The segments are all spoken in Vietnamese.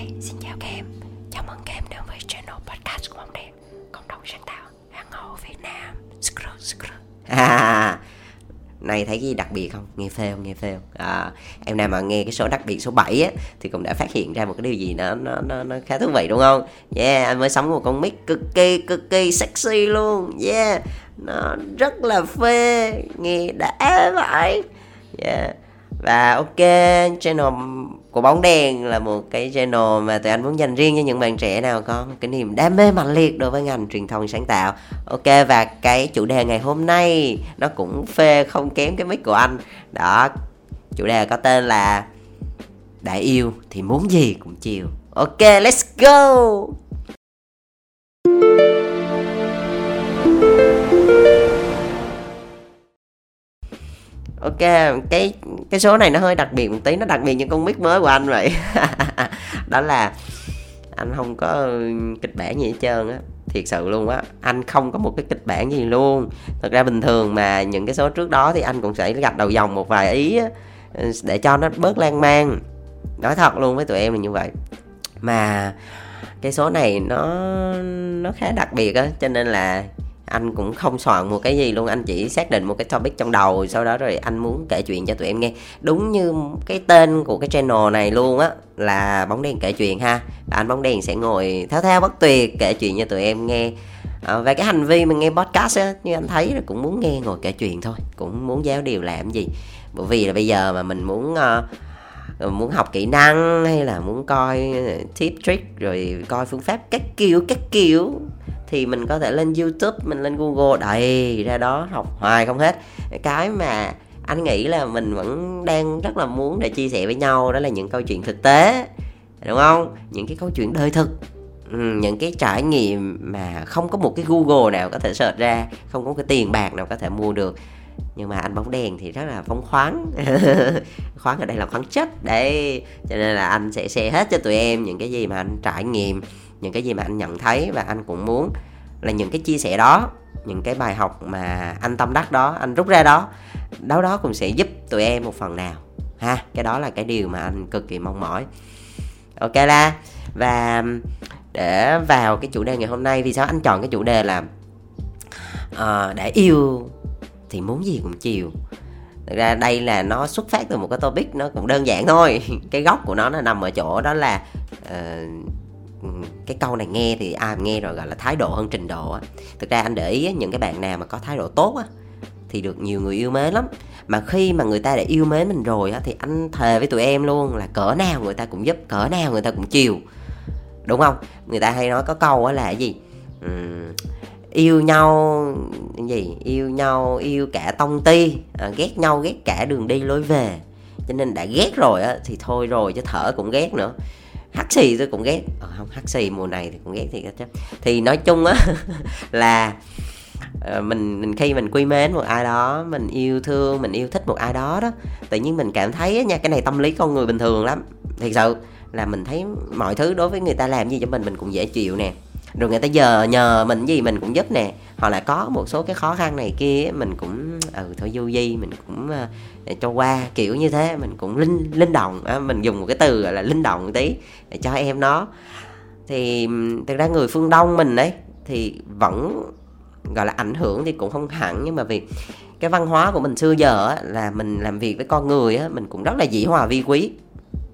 xin chào các em Chào mừng các em đến với channel podcast của Bóng đẹp Cộng đồng sáng tạo hàng ngầu Việt Nam screw screw À, này thấy gì đặc biệt không? Nghe phê không? Nghe phê không? À, em nào mà nghe cái số đặc biệt số 7 á Thì cũng đã phát hiện ra một cái điều gì nó nó nó, nó khá thú vị đúng không? Yeah, anh mới sống một con mic cực kỳ cực kỳ sexy luôn Yeah, nó rất là phê Nghe đã vậy Yeah và ok, channel của bóng đèn là một cái channel mà tụi anh muốn dành riêng cho những bạn trẻ nào có cái niềm đam mê mạnh liệt đối với ngành truyền thông sáng tạo. Ok, và cái chủ đề ngày hôm nay nó cũng phê không kém cái mic của anh. Đó, chủ đề có tên là đã yêu thì muốn gì cũng chiều. Ok, let's go! Ok cái cái số này nó hơi đặc biệt một tí nó đặc biệt như con mic mới của anh vậy. Đó là anh không có kịch bản gì hết trơn á thiệt sự luôn á. Anh không có một cái kịch bản gì luôn. Thật ra bình thường mà những cái số trước đó thì anh cũng sẽ gạch đầu dòng một vài ý á, để cho nó bớt lan man. Nói thật luôn với tụi em là như vậy. Mà cái số này nó nó khá đặc biệt á cho nên là anh cũng không soạn một cái gì luôn anh chỉ xác định một cái topic trong đầu sau đó rồi anh muốn kể chuyện cho tụi em nghe. Đúng như cái tên của cái channel này luôn á là bóng đèn kể chuyện ha. Và anh bóng đèn sẽ ngồi thao thao bất tuyệt kể chuyện cho tụi em nghe. À, về cái hành vi mà nghe podcast á như anh thấy là cũng muốn nghe ngồi kể chuyện thôi cũng muốn giáo điều làm gì. Bởi vì là bây giờ mà mình muốn uh, muốn học kỹ năng hay là muốn coi tip trick rồi coi phương pháp các kiểu các kiểu thì mình có thể lên youtube mình lên google. Đầy ra đó học hoài không hết. Cái mà anh nghĩ là mình vẫn đang rất là muốn để chia sẻ với nhau đó là những câu chuyện thực tế đúng không? Những cái câu chuyện đời thực. Ừ, những cái trải nghiệm mà không có một cái google nào có thể search ra không có cái tiền bạc nào có thể mua được. Nhưng mà anh bóng đèn thì rất là phóng khoáng. Khoáng ở đây là khoáng chất đấy. Cho nên là anh sẽ share hết cho tụi em những cái gì mà anh trải nghiệm những cái gì mà anh nhận thấy và anh cũng muốn là những cái chia sẻ đó những cái bài học mà anh tâm đắc đó anh rút ra đó đó đó cũng sẽ giúp tụi em một phần nào ha? Cái đó là cái điều mà anh cực kỳ mong mỏi. Ok la và để vào cái chủ đề ngày hôm nay vì sao? Anh chọn cái chủ đề là uh, để yêu thì muốn gì cũng chiều. Thực ra đây là nó xuất phát từ một cái topic nó cũng đơn giản thôi. Cái gốc của nó nó nằm ở chỗ đó là uh, cái câu này nghe thì ai nghe rồi gọi là thái độ hơn trình độ á. Thực ra anh để ý những cái bạn nào mà có thái độ tốt á thì được nhiều người yêu mến lắm. Mà khi mà người ta đã yêu mến mình rồi á thì anh thề với tụi em luôn là cỡ nào người ta cũng giúp cỡ nào người ta cũng chiều. Đúng không? Người ta hay nói có câu á là cái gì? Uhm, yêu nhau gì? Yêu nhau yêu cả tông ti à, ghét nhau ghét cả đường đi lối về. Cho nên đã ghét rồi á thì thôi rồi chứ thở cũng ghét nữa hắt xì tôi cũng ghét. Ờ, không hắt xì mùa này thì cũng ghét thì chứ. Thì nói chung á là ờ, mình mình khi mình quy mến một ai đó mình yêu thương mình yêu thích một ai đó đó tự nhiên mình cảm thấy nha cái này tâm lý con người bình thường lắm. Thiệt sự là mình thấy mọi thứ đối với người ta làm gì cho mình mình cũng dễ chịu nè rồi người ta giờ nhờ mình gì mình cũng giúp nè. Hoặc là có một số cái khó khăn này kia mình cũng ừ thôi du di mình cũng uh, cho qua kiểu như thế. Mình cũng linh linh động. À, mình dùng một cái từ gọi là linh động một tí để cho em nó. Thì thực ra người phương đông mình đấy thì vẫn gọi là ảnh hưởng thì cũng không hẳn. Nhưng mà vì cái văn hóa của mình xưa giờ á, là mình làm việc với con người á, mình cũng rất là dĩ hòa vi quý.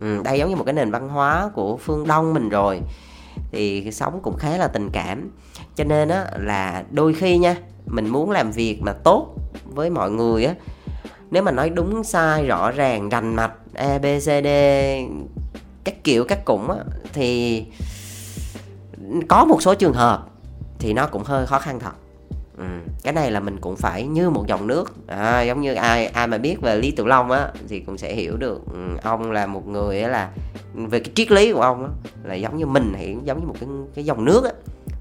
Ừ, đây giống như một cái nền văn hóa của phương đông mình rồi thì sống cũng khá là tình cảm. Cho nên á, là đôi khi nha, mình muốn làm việc mà tốt với mọi người á, nếu mà nói đúng sai, rõ ràng, rành mạch, a, b, c, d, các kiểu các cụm á, thì có một số trường hợp thì nó cũng hơi khó khăn thật ừ. cái này là mình cũng phải như một dòng nước. À, giống như ai ai mà biết về lý tử long á thì cũng sẽ hiểu được ừ, ông là một người là về cái triết lý của ông á là giống như mình thì giống như một cái cái dòng nước á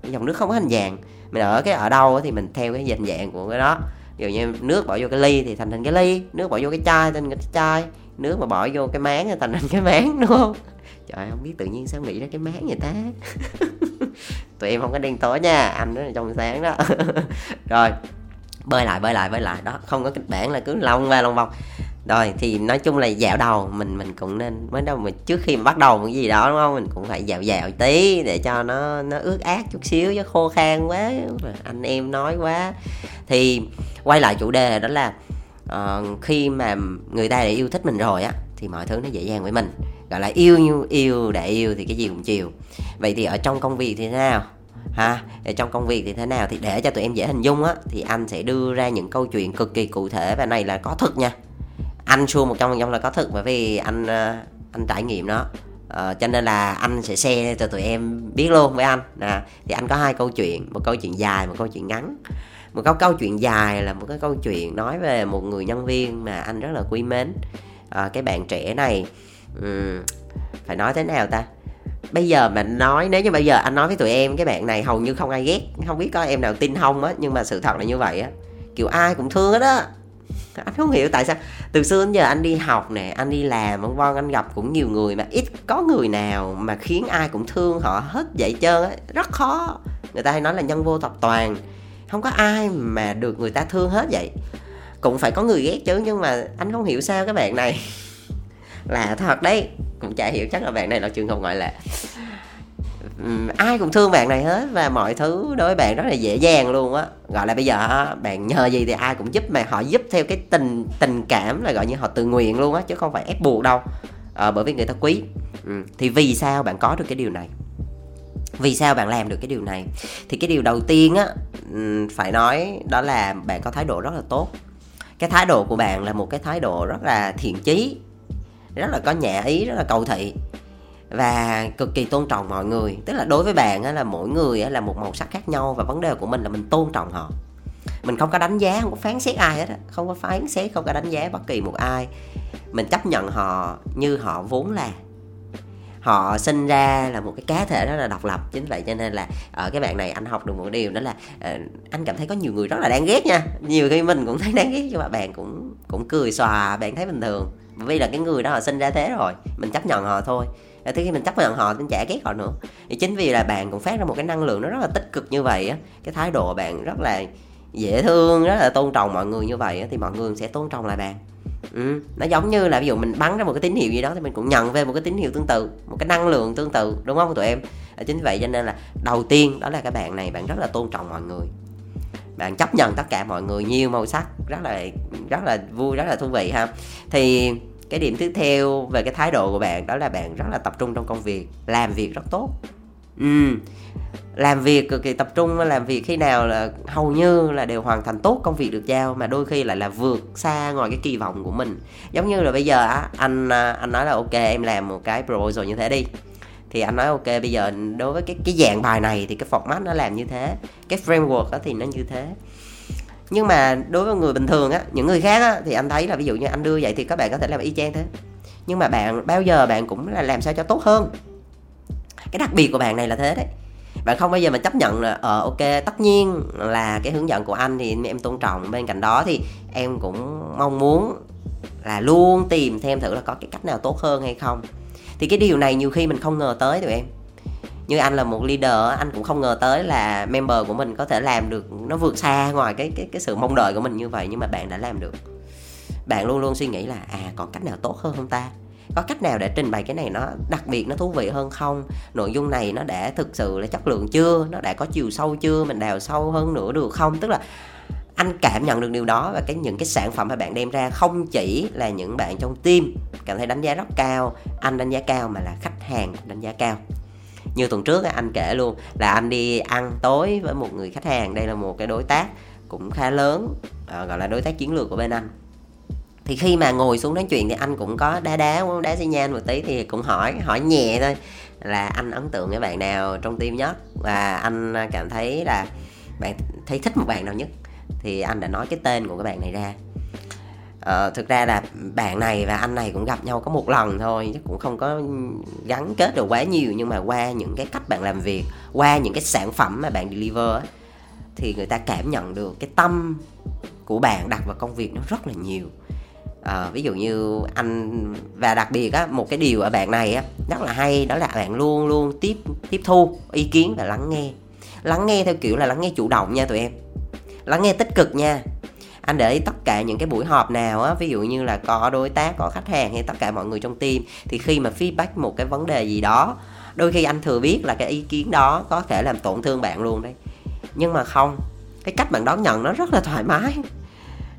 cái dòng nước không có hình dạng mình ở cái ở đâu á thì mình theo cái hình dạng của cái đó. Ví dụ như nước bỏ vô cái ly thì thành thành cái ly nước bỏ vô cái chai thành cái chai nước mà bỏ vô cái máng thì thành thành cái máng đúng không? Trời không biết tự nhiên sao nghĩ ra cái máng vậy ta. tụi em không có đen tối nha anh đó là trong sáng đó. Rồi bơi lại bơi lại bơi lại. Đó không có kịch bản là cứ long và long vòng. Rồi thì nói chung là dạo đầu mình mình cũng nên mới đâu mà trước khi mà bắt đầu một cái gì đó đúng không? Mình cũng phải dạo dạo tí để cho nó nó ướt át chút xíu chứ khô khan quá anh em nói quá. Thì quay lại chủ đề đó là uh, khi mà người ta đã yêu thích mình rồi á thì mọi thứ nó dễ dàng với mình. Gọi là yêu như yêu để yêu thì cái gì cũng chiều vậy thì ở trong công việc thì thế nào? Ha ở trong công việc thì thế nào? Thì để cho tụi em dễ hình dung á thì anh sẽ đưa ra những câu chuyện cực kỳ cụ thể và này là có thực nha. Anh xua một trăm phần trăm là có thực bởi vì anh ờ, anh trải nghiệm đó. À, cho nên là anh sẽ share cho tụi em biết luôn với anh. Nè thì anh có hai câu chuyện một câu chuyện dài một câu chuyện ngắn. Một câu câu chuyện dài là một cái câu chuyện nói về một người nhân viên mà anh rất là quý mến. À, cái bạn trẻ này um, phải nói thế nào ta? Bây giờ mà nói, nếu như bây giờ anh nói với tụi em cái bạn này hầu như không ai ghét, không biết có em nào tin không á, nhưng mà sự thật là như vậy á. Kiểu ai cũng thương hết á. Anh không hiểu tại sao. Từ xưa đến giờ anh đi học nè, anh đi làm, vân vân, anh gặp cũng nhiều người mà ít có người nào mà khiến ai cũng thương họ hết vậy trơn á. Rất khó. Người ta hay nói là nhân vô tập toàn. Không có ai mà được người ta thương hết vậy. Cũng phải có người ghét chứ, nhưng mà anh không hiểu sao các bạn này là thật đấy cũng chả hiểu chắc là bạn này là trường hợp ngoại lệ. Ai cũng thương bạn này hết và mọi thứ đối với bạn rất là dễ dàng luôn á. Gọi là bây giờ bạn nhờ gì thì ai cũng giúp mà họ giúp theo cái tình tình cảm là gọi như họ tự nguyện luôn á chứ không phải ép buộc đâu. À, bởi vì người ta quý. Ừ. thì vì sao bạn có được cái điều này? Vì sao bạn làm được cái điều này? Thì cái điều đầu tiên á phải nói đó là bạn có thái độ rất là tốt. Cái thái độ của bạn là một cái thái độ rất là thiện chí rất là có nhã ý, rất là cầu thị. Và cực kỳ tôn trọng mọi người. Tức là đối với bạn là mỗi người là một màu sắc khác nhau và vấn đề của mình là mình tôn trọng họ. Mình không có đánh giá, không có phán xét ai hết không có phán xét, không có đánh giá bất kỳ một ai. Mình chấp nhận họ như họ vốn là. Họ sinh ra là một cái cá thể rất là độc lập. Chính vậy cho nên là ở cái bạn này anh học được một điều đó là ờ, anh cảm thấy có nhiều người rất là đáng ghét nha. Nhiều khi mình cũng thấy đáng ghét nhưng mà bạn cũng cũng cười xòa, bạn thấy bình thường vì là cái người đó họ sinh ra thế rồi mình chấp nhận họ thôi. Thế khi mình chấp nhận họ thì chả ghét họ nữa. Thì chính vì là bạn cũng phát ra một cái năng lượng nó rất là tích cực như vậy á cái thái độ bạn rất là dễ thương rất là tôn trọng mọi người như vậy á, thì mọi người sẽ tôn trọng lại bạn. Ừ, nó giống như là ví dụ mình bắn ra một cái tín hiệu gì đó thì mình cũng nhận về một cái tín hiệu tương tự một cái năng lượng tương tự đúng không tụi em? Ờ, chính vậy cho nên là đầu tiên đó là các bạn này bạn rất là tôn trọng mọi người bạn chấp nhận tất cả mọi người nhiều màu sắc, rất là rất là vui, rất là thú vị ha. Thì cái điểm tiếp theo về cái thái độ của bạn, đó là bạn rất là tập trung trong công việc, làm việc rất tốt. Ừ làm việc cực kỳ tập trung, làm việc khi nào là hầu như là đều hoàn thành tốt công việc được giao, mà đôi khi lại là vượt xa ngoài cái kỳ vọng của mình. Giống như là bây giờ á, anh à, anh nói là ok, em làm một cái proposal như thế đi thì anh nói, ok, bây giờ đối với cái cái dạng bài này thì cái format nó làm như thế, cái framework đó thì nó như thế. Nhưng mà đối với người bình thường á, những người khác á, thì anh thấy là ví dụ như anh đưa vậy thì các bạn có thể làm y chang thế. Nhưng mà bạn, bao giờ bạn cũng là làm sao cho tốt hơn. Cái đặc biệt của bạn này là thế đấy. Bạn không bao giờ mà chấp nhận là ờ ok, tất nhiên là cái hướng dẫn của anh thì em tôn trọng. Bên cạnh đó thì em cũng mong muốn là luôn tìm thêm thử là có cái cách nào tốt hơn hay không thì cái điều này nhiều khi mình không ngờ tới tụi em. Như anh là một leader anh cũng không ngờ tới là member của mình có thể làm được, nó vượt xa ngoài cái cái cái sự mong đợi của mình như vậy, nhưng mà bạn đã làm được. Bạn luôn luôn suy nghĩ là à còn cách nào tốt hơn không ta? Có cách nào để trình bày cái này nó đặc biệt, nó thú vị hơn không? Nội dung này nó đã thực sự là chất lượng chưa? Nó đã có chiều sâu chưa? Mình đào sâu hơn nữa được không? Tức là anh cảm nhận được điều đó và cái những cái sản phẩm mà bạn đem ra không chỉ là những bạn trong team cảm thấy đánh giá rất cao, anh đánh giá cao mà là khách hàng đánh giá cao. Như tuần trước anh kể luôn là anh đi ăn tối với một người khách hàng, đây là một cái đối tác cũng khá lớn ờ, gọi là đối tác chiến lược của bên anh. Thì khi mà ngồi xuống nói chuyện thì anh cũng có đá đá đá xi nhan một tí thì cũng hỏi hỏi nhẹ thôi là anh ấn tượng cái bạn nào trong team nhất? Và anh ờ, cảm thấy là bạn, thấy thích một bạn nào nhất? Thì anh đã nói cái tên của cái bạn này ra. Ờ, thực ra là bạn này và anh này cũng gặp nhau có một lần thôi chứ cũng không có gắn kết được quá nhiều. Nhưng mà qua những cái cách bạn làm việc qua những cái sản phẩm mà bạn deliver thì người ta cảm nhận được cái tâm của bạn đặt vào công việc nó rất là nhiều. À, ví dụ như anh và đặc biệt á một cái điều ở bạn này á rất là hay đó là bạn luôn luôn tiếp tiếp thu ý kiến và lắng nghe. Lắng nghe theo kiểu là lắng nghe chủ động nha tụi em lắng nghe tích cực nha. Anh để ý tất cả những cái buổi họp nào á, ví dụ như là có đối tác, có khách hàng hay tất cả mọi người trong team, thì khi mà feedback một cái vấn đề gì đó, đôi khi anh thừa biết là cái ý kiến đó có thể làm tổn thương bạn luôn đấy. Nhưng mà không, cái cách bạn đón nhận nó rất là thoải mái.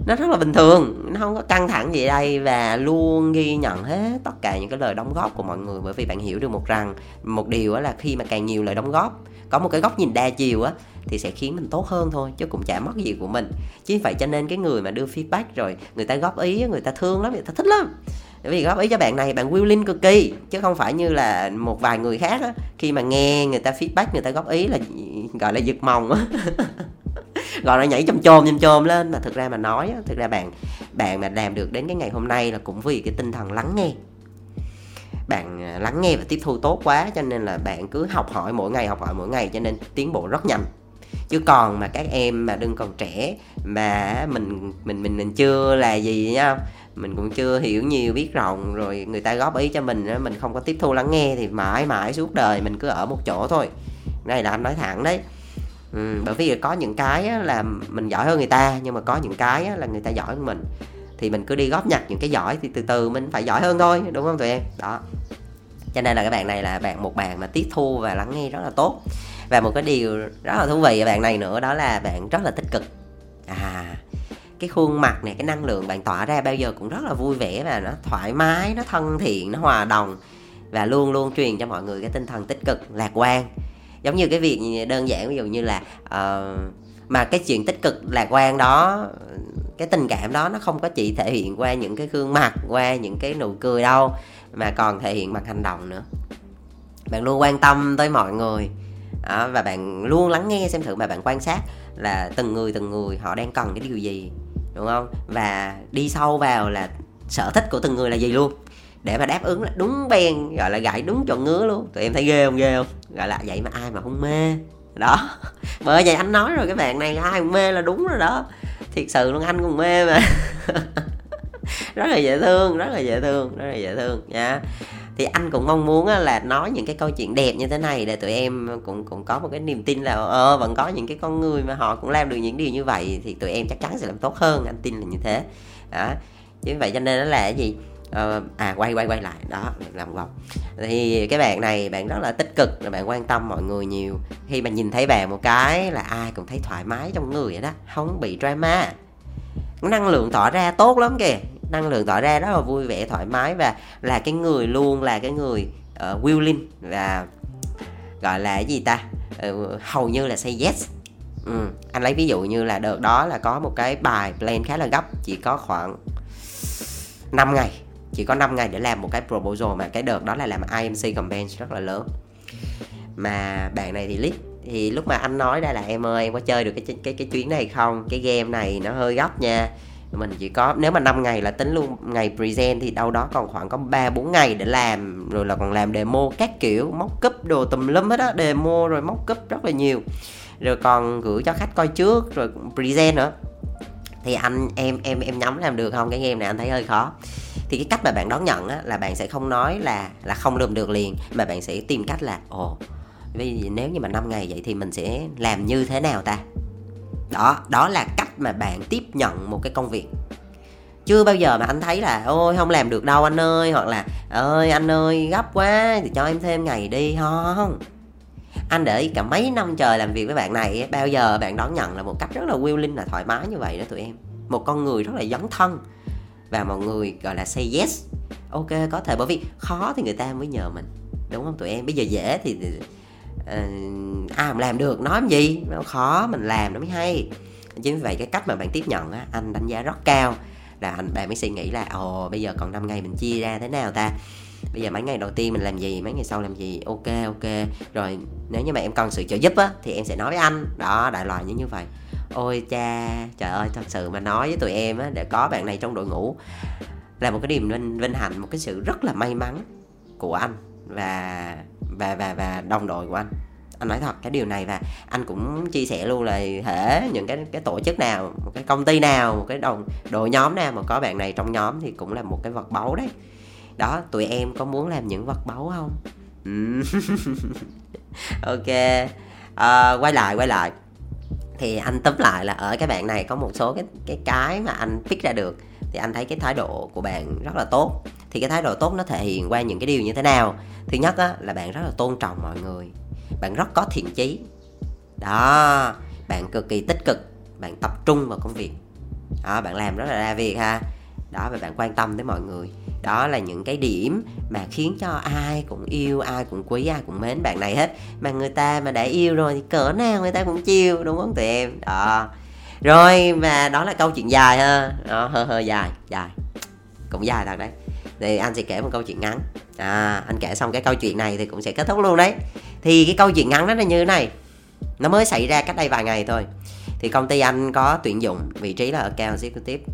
Nó rất là bình thường, nó không có căng thẳng gì đây và luôn ghi nhận hết tất cả những cái lời đóng góp của mọi người. Bởi vì bạn hiểu được một rằng, một điều là khi mà càng nhiều lời đóng góp có một cái góc nhìn đa chiều á thì sẽ khiến mình tốt hơn thôi chứ cũng chả mất gì của mình. Chứ vậy cho nên cái người mà đưa feedback rồi người ta góp ý người ta thương lắm người ta thích lắm. Bởi vì góp ý cho bạn này bạn willing cực kỳ chứ không phải như là một vài người khác á. Khi mà nghe người ta feedback người ta góp ý là gọi là giật mồng á. Gọi là nhảy chôm chôm chôm chôm lên. Mà thực ra mà nói á, thực ra bạn bạn mà làm được đến cái ngày hôm nay là cũng vì cái tinh thần lắng nghe bạn à, lắng nghe và tiếp thu tốt quá cho nên là bạn cứ học hỏi mỗi ngày học hỏi mỗi ngày cho nên tiến bộ rất nhanh. Chứ còn mà các em mà đừng còn trẻ mà mình mình mình mình chưa là gì nha mình cũng chưa hiểu nhiều biết rộng rồi người ta góp ý cho mình mình không có tiếp thu lắng nghe thì mãi mãi suốt đời mình cứ ở một chỗ thôi. Này là anh nói thẳng đấy. Ừ, bởi vì có những cái là mình giỏi hơn người ta nhưng mà có những cái là người ta giỏi hơn mình. Thì mình cứ đi góp nhặt những cái giỏi thì từ từ mình phải giỏi hơn thôi đúng không tụi em? Đó cho nên là các bạn này là bạn một bạn mà tiếp thu và lắng nghe rất là tốt. Và một cái điều rất là thú vị ở bạn này nữa đó là bạn rất là tích cực. À cái khuôn mặt này cái năng lượng bạn tỏa ra bao giờ cũng rất là vui vẻ và nó thoải mái nó thân thiện nó hòa đồng và luôn luôn truyền cho mọi người cái tinh thần tích cực lạc quan. Giống như cái việc đơn giản ví dụ như là uh, mà cái chuyện tích cực lạc quan đó cái tình cảm đó nó không có chỉ thể hiện qua những cái gương mặt qua những cái nụ cười đâu mà còn thể hiện bằng hành động nữa. Bạn luôn quan tâm tới mọi người. Đó, và bạn luôn lắng nghe xem thử mà bạn quan sát là từng người từng người họ đang cần cái điều gì đúng không? Và đi sâu vào là sở thích của từng người là gì luôn. Để mà đáp ứng là đúng bèn gọi là gãy đúng chọn ngứa luôn. Tụi em thấy ghê không ghê không? Gọi là vậy mà ai mà không mê. Đó. Bởi vậy anh nói rồi cái bạn này ai cũng mê là đúng rồi đó. Thiệt sự luôn anh cũng mê mà. rất là dễ thương, rất là dễ thương, rất là dễ thương nha. Thì anh cũng mong muốn là nói những cái câu chuyện đẹp như thế này để tụi em cũng cũng có một cái niềm tin là ờ vẫn có những cái con người mà họ cũng làm được những điều như vậy thì tụi em chắc chắn sẽ làm tốt hơn, anh tin là như thế. Đó. Chứ vậy cho nên nó là cái gì? Ờ, à quay quay quay lại. Đó làm vòng. Thì cái bạn này, bạn rất là tích cực là bạn quan tâm mọi người nhiều. Khi mà nhìn thấy bạn một cái là ai cũng thấy thoải mái trong người vậy đó, không bị drama. Năng lượng tỏ ra tốt lắm kìa năng lượng tỏ ra rất là vui vẻ thoải mái và là cái người luôn là cái người uh, willing và gọi là cái gì ta? Uh, hầu như là say yes. Ừ. anh lấy ví dụ như là đợt đó là có một cái bài plan khá là gấp chỉ có khoảng 5 ngày chỉ có 5 ngày để làm một cái proposal mà cái đợt đó là làm IMC campaign rất là lớn. Mà bạn này thì lead thì lúc mà anh nói ra là em ơi em có chơi được cái cái cái chuyến này không? Cái game này nó hơi gấp nha mình chỉ có nếu mà 5 ngày là tính luôn ngày present thì đâu đó còn khoảng có 3 4 ngày để làm rồi là còn làm demo các kiểu móc cúp đồ tùm lum hết á demo rồi móc cúp rất là nhiều. Rồi còn gửi cho khách coi trước rồi present nữa. Thì anh em em em nhắm làm được không? Cái game này anh thấy hơi khó. Thì cái cách mà bạn đón nhận á, là bạn sẽ không nói là là không làm được liền mà bạn sẽ tìm cách là ồ vì nếu như mà 5 ngày vậy thì mình sẽ làm như thế nào ta? Đó đó là cách mà bạn tiếp nhận một cái công việc. Chưa bao giờ mà anh thấy là ôi không làm được đâu anh ơi hoặc là ơi anh ơi gấp quá thì cho em thêm ngày đi. Không. Anh để ý cả mấy năm trời làm việc với bạn này bao giờ bạn đón nhận là một cách rất là willing là thoải mái như vậy đó tụi em. Một con người rất là dấn thân và mọi người gọi là say yes. Ok có thể bởi vì khó thì người ta mới nhờ mình đúng không tụi em? Bây giờ dễ thì uh, ai mà làm được nói gì? Nó khó mình làm nó mới hay chính vì vậy cái cách mà bạn tiếp nhận á, anh đánh giá rất cao là anh, bạn mới suy nghĩ là, ồ, bây giờ còn 5 ngày mình chia ra thế nào ta? Bây giờ mấy ngày đầu tiên mình làm gì, mấy ngày sau làm gì? Ok ok. Rồi nếu như mà em cần sự trợ giúp á, thì em sẽ nói với anh. Đó, đại loại như như vậy. Ôi cha, trời ơi, thật sự mà nói với tụi em á, để có bạn này trong đội ngũ là một cái niềm vinh vinh hạnh, một cái sự rất là may mắn của anh và và và và đồng đội của anh anh nói thật cái điều này và anh cũng chia sẻ luôn là thể những cái cái tổ chức nào một cái công ty nào một cái đồng đội nhóm nào mà có bạn này trong nhóm thì cũng là một cái vật báu đấy. Đó tụi em có muốn làm những vật báu không? Ừ. Ok. À, quay lại quay lại. Thì anh tóm lại là ở cái bạn này có một số cái cái cái mà anh pick ra được thì anh thấy cái thái độ của bạn rất là tốt. Thì cái thái độ tốt nó thể hiện qua những cái điều như thế nào? Thứ nhất á, là bạn rất là tôn trọng mọi người bạn rất có thiện chí. Đó bạn cực kỳ tích cực bạn tập trung vào công việc. Đó bạn làm rất là ra việc ha. Đó và bạn quan tâm tới mọi người. Đó là những cái điểm mà khiến cho ai cũng yêu ai cũng quý ai cũng mến bạn này hết. Mà người ta mà đã yêu rồi thì cỡ nào người ta cũng chiêu đúng không tụi em? Đó. Rồi mà đó là câu chuyện dài ha. Đó, hơi hơi dài dài. Cũng dài thật đấy. Thì anh sẽ kể một câu chuyện ngắn. À anh kể xong cái câu chuyện này thì cũng sẽ kết thúc luôn đấy thì cái câu chuyện ngắn đó là như thế này. Nó mới xảy ra cách đây vài ngày thôi. Thì công ty anh có tuyển dụng vị trí là account executive.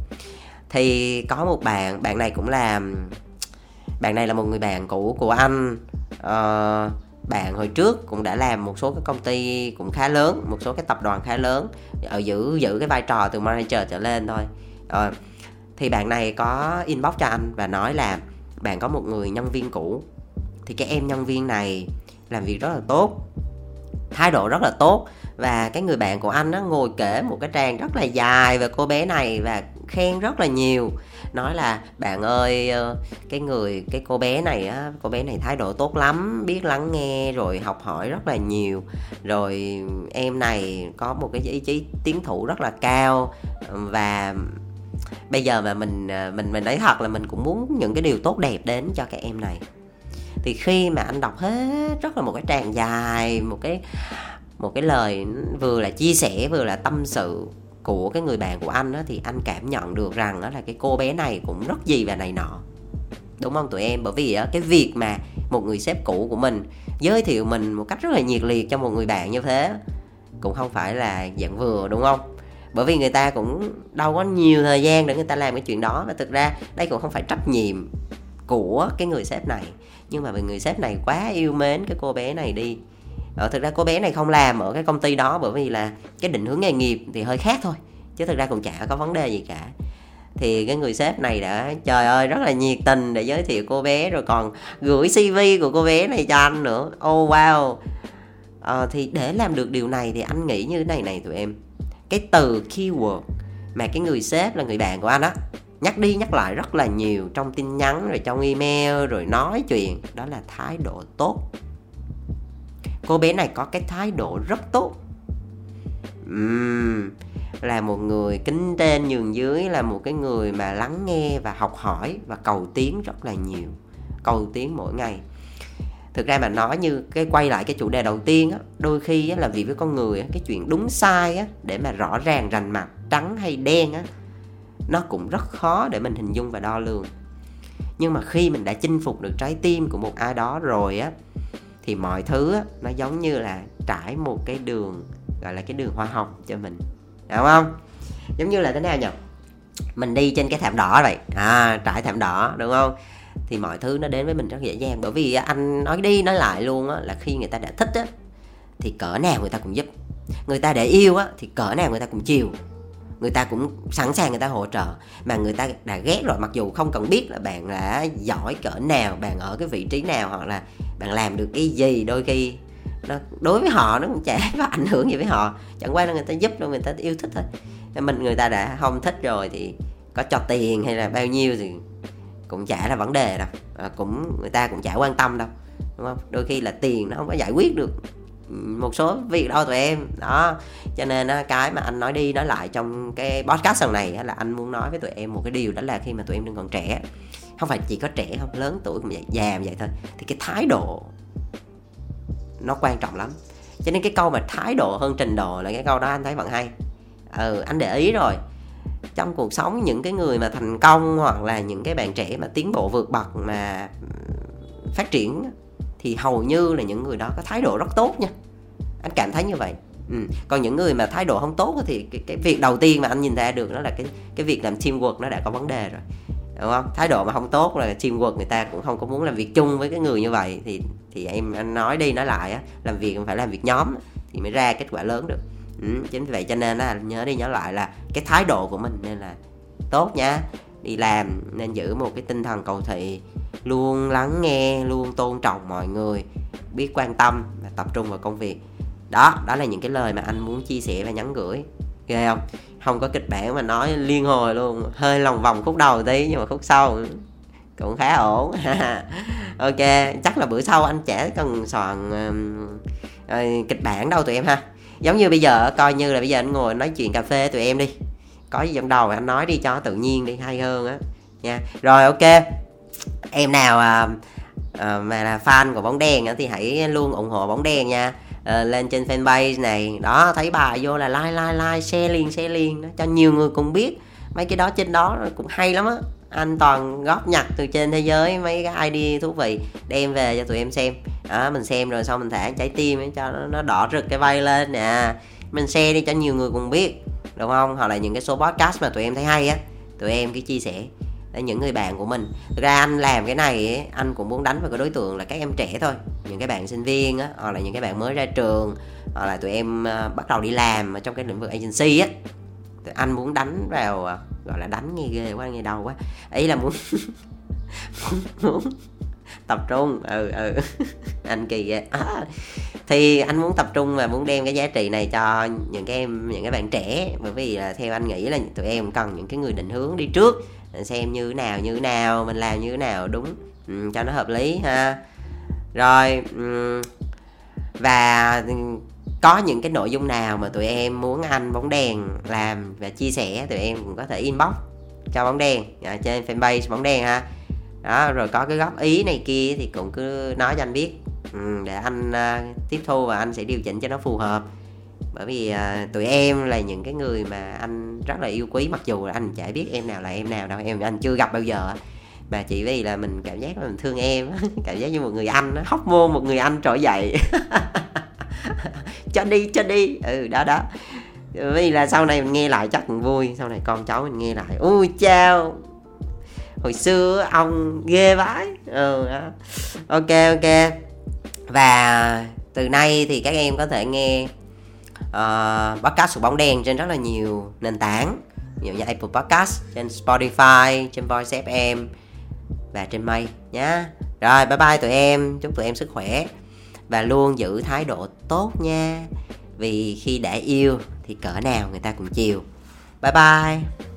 Thì có một bạn bạn này cũng làm, bạn này là một người bạn cũ của anh. Uh, bạn hồi trước cũng đã làm một số cái công ty cũng khá lớn một số cái tập đoàn khá lớn ở giữ giữ cái vai trò từ manager trở lên thôi. Uh, thì bạn này có inbox cho anh và nói là bạn có một người nhân viên cũ. Thì cái em nhân viên này làm việc rất là tốt. Thái độ rất là tốt. Và cái người bạn của anh nó ngồi kể một cái trang rất là dài về cô bé này và khen rất là nhiều. Nói là, bạn ơi ờ, cái người, cái cô bé này á, cô bé này thái độ tốt lắm, biết lắng nghe rồi học hỏi rất là nhiều. Rồi em này có một cái ý chí tiến thủ rất là cao. Và bây giờ mà mình ờ, mình mình nói thật là mình cũng muốn những cái điều tốt đẹp đến cho các em này thì khi mà anh đọc hết rất là một cái tràng dài, một cái một cái lời vừa là chia sẻ, vừa là tâm sự của cái người bạn của anh đó thì anh cảm nhận được rằng đó là cái cô bé này cũng rất gì và này nọ. Đúng không tụi em? Bởi vì cái việc mà một người sếp cũ của mình giới thiệu mình một cách rất là nhiệt liệt cho một người bạn như thế cũng không phải là dạng vừa, đúng không? Bởi vì người ta cũng đâu có nhiều thời gian để người ta làm cái chuyện đó và thực ra đây cũng không phải trách nhiệm của cái người sếp này. Nhưng mà vì người sếp này quá yêu mến cái cô bé này đi. Ờ, thực ra cô bé này không làm ở cái công ty đó bởi vì là cái định hướng nghề nghiệp thì hơi khác thôi chứ thực ra cũng chả có vấn đề gì cả. Thì cái người sếp này đã trời ơi rất là nhiệt tình để giới thiệu cô bé rồi còn gửi cv của cô bé này cho anh nữa. Oh wow. Ờ, thì để làm được điều này thì anh nghĩ như thế này này tụi em. Cái từ keyword mà cái người sếp là người bạn của anh á nhắc đi nhắc lại rất là nhiều trong tin nhắn rồi trong email rồi nói chuyện. Đó là thái độ tốt. Cô bé này có cái thái độ rất tốt. Uhm, là một người kính trên nhường dưới là một cái người mà lắng nghe và học hỏi và cầu tiến rất là nhiều. Cầu tiến mỗi ngày. Thực ra mà nói như cái quay lại cái chủ đề đầu tiên á đôi khi á, là vì với con người á, cái chuyện đúng sai á để mà rõ ràng rành mặt trắng hay đen á nó cũng rất khó để mình hình dung và đo lường. Nhưng mà khi mình đã chinh phục được trái tim của một ai đó rồi á thì mọi thứ á, nó giống như là trải một cái đường gọi là cái đường hoa hồng cho mình. Đúng không? Giống như là thế nào nhỉ? Mình đi trên cái thảm đỏ vậy. À trải thảm đỏ đúng không? Thì mọi thứ nó đến với mình rất dễ dàng. Bởi vì anh nói đi nói lại luôn á là khi người ta đã thích á thì cỡ nào người ta cũng giúp. Người ta để yêu á thì cỡ nào người ta cũng chiều người ta cũng sẵn sàng người ta hỗ trợ. Mà người ta đã ghét rồi mặc dù không cần biết là bạn là giỏi cỡ nào bạn ở cái vị trí nào hoặc là bạn làm được cái gì đôi khi nó đối với họ nó cũng chả có ảnh hưởng gì với họ. Chẳng qua là người ta giúp đâu người ta yêu thích thôi. Mình người ta đã không thích rồi thì có cho tiền hay là bao nhiêu thì cũng chả là vấn đề đâu. À, cũng người ta cũng chả quan tâm đâu đúng không? Đôi khi là tiền nó không có giải quyết được một số việc đâu tụi em. Đó. Cho nên cái mà anh nói đi nói lại trong cái podcast lần này là anh muốn nói với tụi em một cái điều, đó là khi mà tụi em đừng còn trẻ, không phải chỉ có trẻ không, lớn tuổi cũng vậy, già vậy thôi, thì cái thái độ nó quan trọng lắm. Cho nên cái câu mà thái độ hơn trình độ là cái câu đó anh thấy vẫn hay. Ừ anh để ý rồi. Trong cuộc sống những cái người mà thành công hoặc là những cái bạn trẻ mà tiến bộ vượt bậc mà phát triển thì hầu như là những người đó có thái độ rất tốt nha. Anh cảm thấy như vậy. Ừ. còn những người mà thái độ không tốt thì cái, cái việc đầu tiên mà anh nhìn ra được đó là cái cái việc làm teamwork nó đã có vấn đề rồi. Đúng không? Thái độ mà không tốt là teamwork người ta cũng không có muốn làm việc chung với cái người như vậy. Thì thì em anh nói đi nói lại á làm việc phải làm việc nhóm thì mới ra kết quả lớn được. Ừ, chính vì vậy cho nên là nhớ đi nhớ lại là cái thái độ của mình nên là tốt nha đi làm nên giữ một cái tinh thần cầu thị luôn lắng nghe luôn tôn trọng mọi người biết quan tâm và tập trung vào công việc. Đó đó là những cái lời mà anh muốn chia sẻ và nhắn gửi. Ghê không? Không có kịch bản mà nói liên hồi luôn hơi lòng vòng khúc đầu tí nhưng mà khúc sau cũng khá ổn. Ok chắc là bữa sau anh chả cần soạn uh, uh, kịch bản đâu tụi em ha. Giống như bây giờ coi như là bây giờ anh ngồi nói chuyện cà phê tụi em đi có gì trong đầu anh nói đi cho tự nhiên đi hay hơn á. Nha. Rồi ok. Em nào uh, uh, mà là fan của bóng đen thì hãy luôn ủng hộ bóng đen nha. Uh, lên trên fanpage này. Đó thấy bài vô là like like like share liền share liền. Đó, cho nhiều người cùng biết. Mấy cái đó trên đó cũng hay lắm á. Anh toàn góp nhặt từ trên thế giới mấy cái ID thú vị đem về cho tụi em xem. Đó mình xem rồi xong mình thả trái tim ấy, cho nó, nó đỏ rực cái bay lên nè. Mình share đi cho nhiều người cùng biết đúng không? Hoặc là những cái số podcast mà tụi em thấy hay á tụi em cứ chia sẻ để những người bạn của mình. Thực ra anh làm cái này ấy, anh cũng muốn đánh vào cái đối tượng là các em trẻ thôi. Những cái bạn sinh viên á hoặc là những cái bạn mới ra trường hoặc là tụi em ờ, bắt đầu đi làm ở trong cái lĩnh vực agency á. Anh muốn đánh vào ờ, gọi là đánh nghe ghê quá nghe đau quá. Ý là muốn muốn, muốn tập trung. Ừ ừ. Anh kỳ vậy. À, thì anh muốn tập trung và muốn đem cái giá trị này cho những cái em những cái bạn trẻ. Bởi vì là theo anh nghĩ là tụi em cần những cái người định hướng đi trước. Xem như thế nào như thế nào mình làm như thế nào đúng. Ừ, cho nó hợp lý ha. Rồi ừ. và có những cái nội dung nào mà tụi em muốn anh bóng đèn làm và chia sẻ tụi em cũng có thể inbox cho bóng đèn à, trên fanpage bóng đèn ha đó rồi có cái góp ý này kia thì cũng cứ nói cho anh biết. Ừ, để anh uh, tiếp thu và anh sẽ điều chỉnh cho nó phù hợp. Bởi vì uh, tụi em là những cái người mà anh rất là yêu quý mặc dù là anh chả biết em nào là em nào đâu em anh chưa gặp bao giờ. Mà chỉ vì là mình cảm giác là mình thương em cảm giác như một người anh hóc môn một người anh trỗi dậy. Cho đi cho đi. Ừ đó đó. Vì là sau này mình nghe lại chắc cũng vui sau này con cháu mình nghe lại. Ui chao hồi xưa ông ghê vãi. Ừ đó. ok ok. Và từ nay thì các em có thể nghe uh, podcast của bóng đèn trên rất là nhiều nền tảng. Nhiều như Apple Podcast trên Spotify trên Voice FM và trên May nhá. Rồi bye bye tụi em. Chúc tụi em sức khỏe và luôn giữ thái độ tốt nha. Vì khi đã yêu thì cỡ nào người ta cũng chiều bye bye.